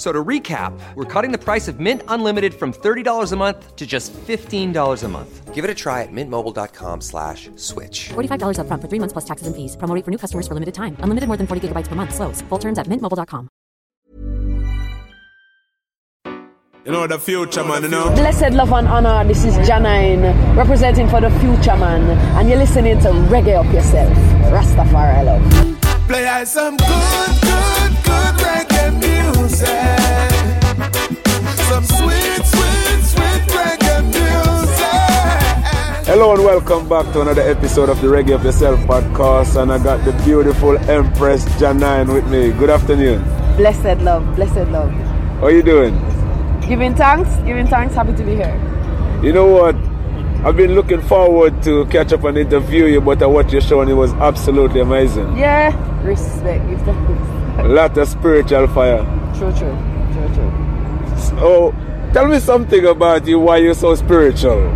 F- So to recap, we're cutting the price of Mint Unlimited from $30 a month to just $15 a month. Give it a try at mintmobile.com slash switch. $45 upfront for three months plus taxes and fees. Promo rate for new customers for limited time. Unlimited more than 40 gigabytes per month. Slows. Full terms at mintmobile.com. You know the future man, you know. Blessed love and honor. This is Jah 9 representing for the future man, and you're listening to Reggae Up Yourself. Rastafari love. Play us some good, good, good reggae Hello and welcome back to another episode of the Reggae Up Yourself podcast. And I got the beautiful Empress Jah 9 with me. Good afternoon. Blessed love, blessed love. How are you doing? Giving thanks, giving thanks. Happy to be here. You know what? I've been looking forward to catch up and interview you, but uh, what you're showing it was absolutely amazing. Yeah, respect. Give thanks. A lot of spiritual fire. True, true, true, true. So, tell me something about you, why you're so spiritual.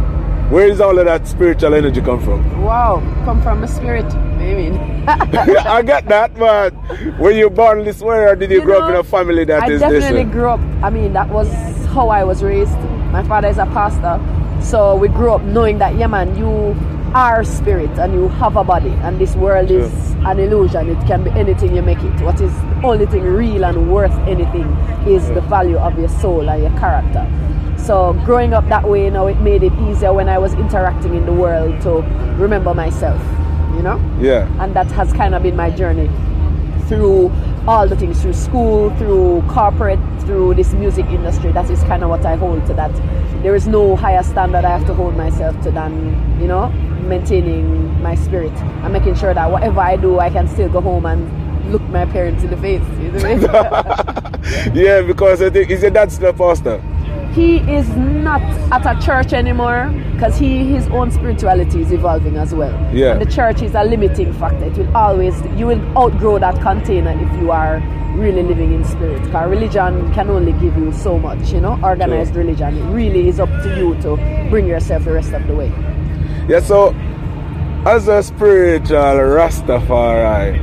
Where is all of that spiritual energy come from? Wow, come from a spirit. I mean? I got that, but were you born this way or did you, You grow up in a family that I is this definitely way? grew up. I mean, that was how I was raised. My father is a pastor, so we grew up knowing that yeah, man, you are spirit and you have a body, and this world is an illusion. It can be anything you make it. What is the only thing real and worth anything is the value of your soul and your character. So growing up that way, you know, it made it easier when I was interacting in the world to remember myself. You know Yeah. and that has kind of been my journey through all the things through school through corporate through this music industry that is kind of what i hold to that there is no higher standard i have to hold myself to than you know maintaining my spirit and making sure that whatever i do i can still go home and look my parents in the face you know what I mean? Yeah, because I think, is your dad still a pastor? he is not at a church anymore because he his own spirituality is evolving as well. Yeah. And the church is a limiting factor. It will always you will outgrow that container if you are really living in spirit. Because religion can only give you so much, you know, organized religion. It really is up to you to bring yourself the rest of the way. Yeah, so as a spiritual Rastafari,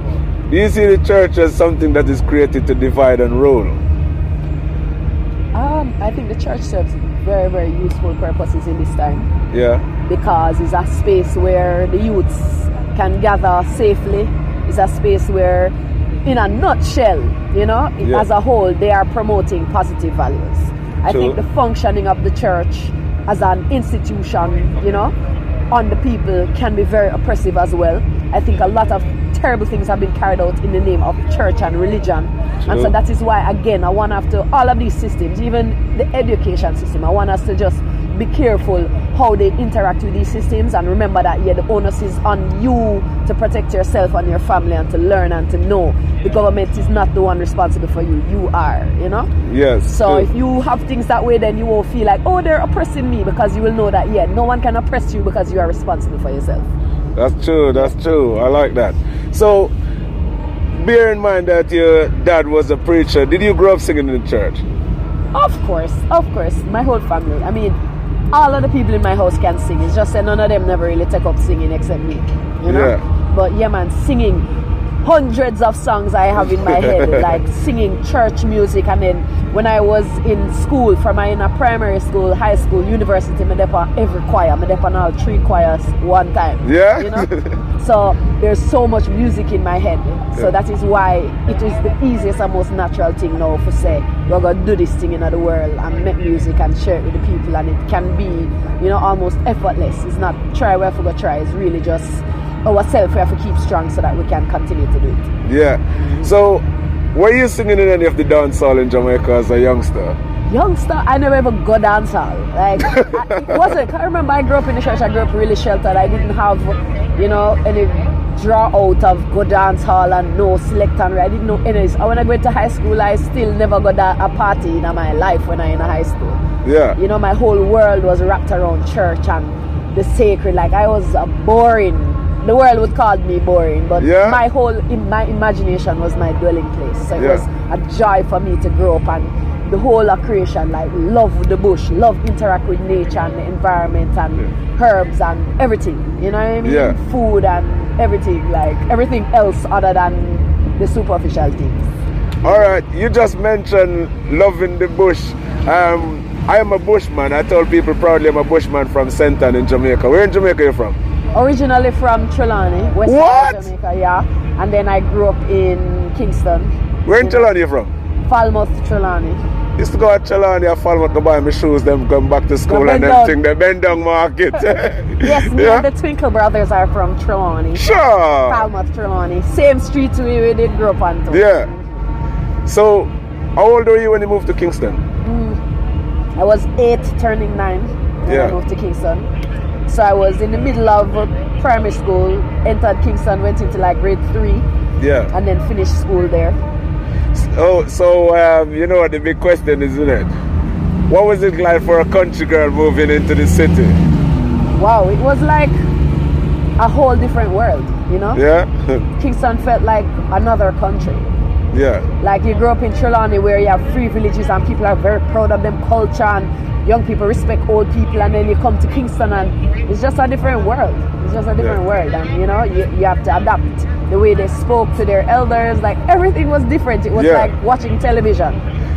do you see the church as something that is created to divide and rule? Um, I think the church serves very, very useful purposes in this time. Yeah, because it's a space where the youths can gather safely. It's a space where, in a nutshell, you know, Yeah. as a whole, they are promoting positive values. I think the functioning of the church as an institution, you know, on the people can be very oppressive as well. I think a lot of terrible things have been carried out in the name of church and religion. And so that is why, again, I want to, all of these systems, even the education system, I want us to just be careful how they interact with these systems and remember that, yeah, the onus is on you to protect yourself and your family and to learn and to know the government is not the one responsible for you. You are, you know? yes. So true. if you have things that way, then you won't feel like, oh, they're oppressing me because you will know that, yeah, no one can oppress you because you are responsible for yourself. That's true, that's true. I like that. So, bear in mind that your dad was a preacher. Did you grow up singing in the church? Of course, of course, my whole family. I mean, all of the people in my house can sing. It's just that none of them never really take up singing except me. You know? Yeah. But yeah, man, singing hundreds of songs I have in my head, like singing church music. And then when I was in school, from my in a primary school, high school, university, me dep on every choir. Me dep on all three choirs one time. Yeah? You know? so there's so much music in my head. So Yeah. that is why it is the easiest and most natural thing now for say we're gonna do this thing in the world and make music and share it with the people and it can be, you know, almost effortless. It's not try where we go try, it's really just Oh, ourselves we have to keep strong so that we can continue to do it. Yeah. So, were you singing in any of the dance hall in Jamaica as a youngster? Youngster, I never ever go dance hall. Like I, it wasn't. I remember I grew up in the church. I grew up really sheltered. I didn't have, you know, any draw out of go dance hall and no select and I didn't know any. And when I went to high school, I still never got a, a party in my life when I in high school. Yeah. You know, my whole world was wrapped around church and the sacred. Like I was a boring the world would call me boring, but Yeah. my whole in my imagination was my dwelling place. So it Yeah. was a joy for me to grow up and the whole of creation, like love the bush, love interact with nature and the environment and herbs and everything. You know what I mean? Yeah. Food and everything, like everything else other than the superficial things. All right, you just mentioned loving the bush. Um, I am a bushman. I told people proudly I'm a bushman from Senton in Jamaica. Where in Jamaica are you from? Originally from Trelawny, West What? Jamaica, yeah. And then I grew up in Kingston, Where in Trelawny you from? Falmouth, Trelawny. Used to go at Trelawny and Falmouth to buy my shoes, them come back to school bend and down. them thing, the bend down market. Yes, me yeah? and the Twinkle brothers are from Trelawny. Sure. Falmouth, Trelawny. Same street we, we did grow up on. too. Yeah. So, how old were you when you moved to Kingston? Mm. I was eight, turning nine when Yeah. I moved to Kingston. So I was in the middle of primary school, entered Kingston, went into like grade three, Yeah. and then finished school there. Oh, so um, you know what the big question is, isn't it? What was it like for a country girl moving into the city? Wow, it was like a whole different world, you know? Yeah, Kingston felt like another country. Yeah, Like you grew up in Trelawny where you have free villages and people are very proud of them culture and young people respect old people and then you come to Kingston and it's just a different world. It's just a different Yeah. world and you know, you, you have to adapt the way they spoke to their elders, like everything was different. It was Yeah. like watching television.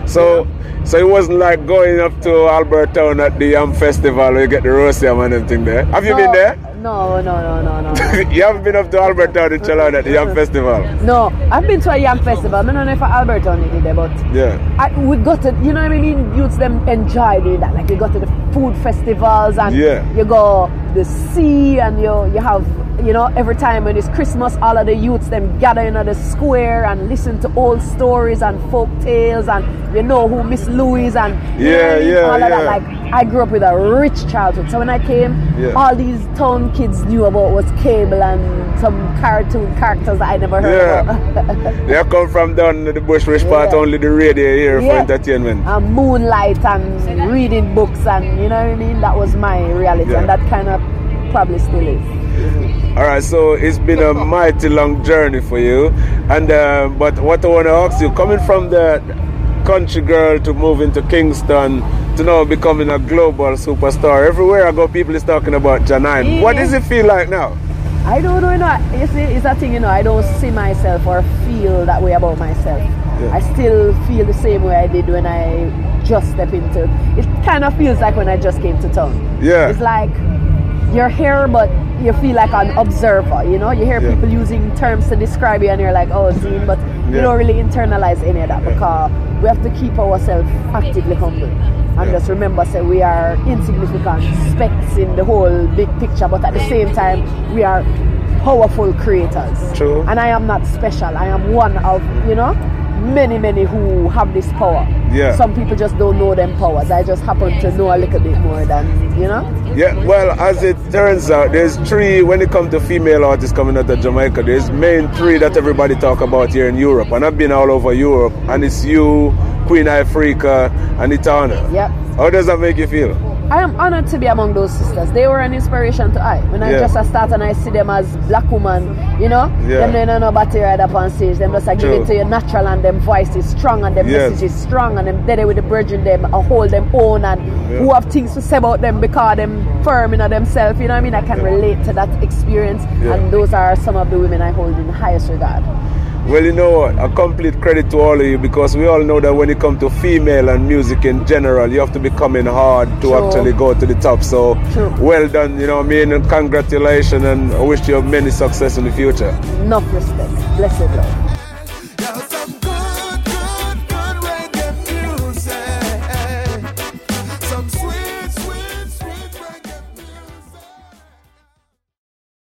So, so it wasn't like going up to Albert Town at the Yam Festival where you get the roast yam and everything there. Have you no, been there? No, no, no, no, no. you haven't been up to Albert Town in Chalon at the Yam Festival? No, I've been to a young festival. I don't know if Alberton did it, but Yeah. I, we got to, you know what I mean? Youths them enjoy doing that. Like you go to the food festivals and Yeah. you go the sea and you you have you know every time when it's Christmas, all of the youths them gather in the square and listen to old stories and folk tales and you know who Miss Louise and Yeah, what I yeah, of yeah. that. Like I grew up with a rich childhood, so when I came, Yeah. all these town kids knew about was cable and some cartoon characters that I never heard Yeah. about. They come from down the bushwick part, Yeah. only the radio here for entertainment. and moonlight and reading books and you know what I mean. That was my reality, and that kind of probably still is. All right, so it's been a mighty long journey for you. And uh, but what I want to ask you, coming from the country girl to move into Kingston to now becoming a global superstar, everywhere I go, people is talking about Jah 9. What does it feel like now? I don't know, you know, you see, it's a thing, you know, I don't see myself or feel that way about myself. Yeah. I still feel the same way I did when I just stepped into it. kind of feels like when I just came to town. Yeah. It's like you're here, but you feel like an observer, you know? You hear Yeah. people using terms to describe you, and you're like, oh, Zine, but you don't really internalize any of that because we have to keep ourselves actively humble. And Yeah. just remember, say, we are insignificant specks in the whole big picture, but at the same time, we are powerful creators. True. And I am not special. I am one of, you know, many, many who have this power. Yeah. Some people just don't know them powers. I just happen to know a little bit more than, you know? Yeah, well, as it turns out, there's three, when it comes to female artists coming out of Jamaica, there's main three that everybody talk about here in Europe. And I've been all over Europe, and it's you, Queen Ifrica, and Etana. Yep. How does that make you feel? I am honored to be among those sisters. They were an inspiration to I. When I Yeah. just a start and I see them as black woman, you know, Yeah. them they don't know about to ride up on stage. Them just like give True. it to you natural and them voice is strong and them Yes. message is strong and them there with the bridging them a hold them own and Yeah. who have things to say about them because them firm in themselves. You know what I mean? I can relate to that experience and those are some of the women I hold in highest regard. Well, you know what? A complete credit to all of you because we all know that when it comes to female and music in general, you have to be coming hard to True. actually go to the top. So, True. well done, you know what I mean? And congratulations, and I wish you many success in the future. Enough respect. Blessed love.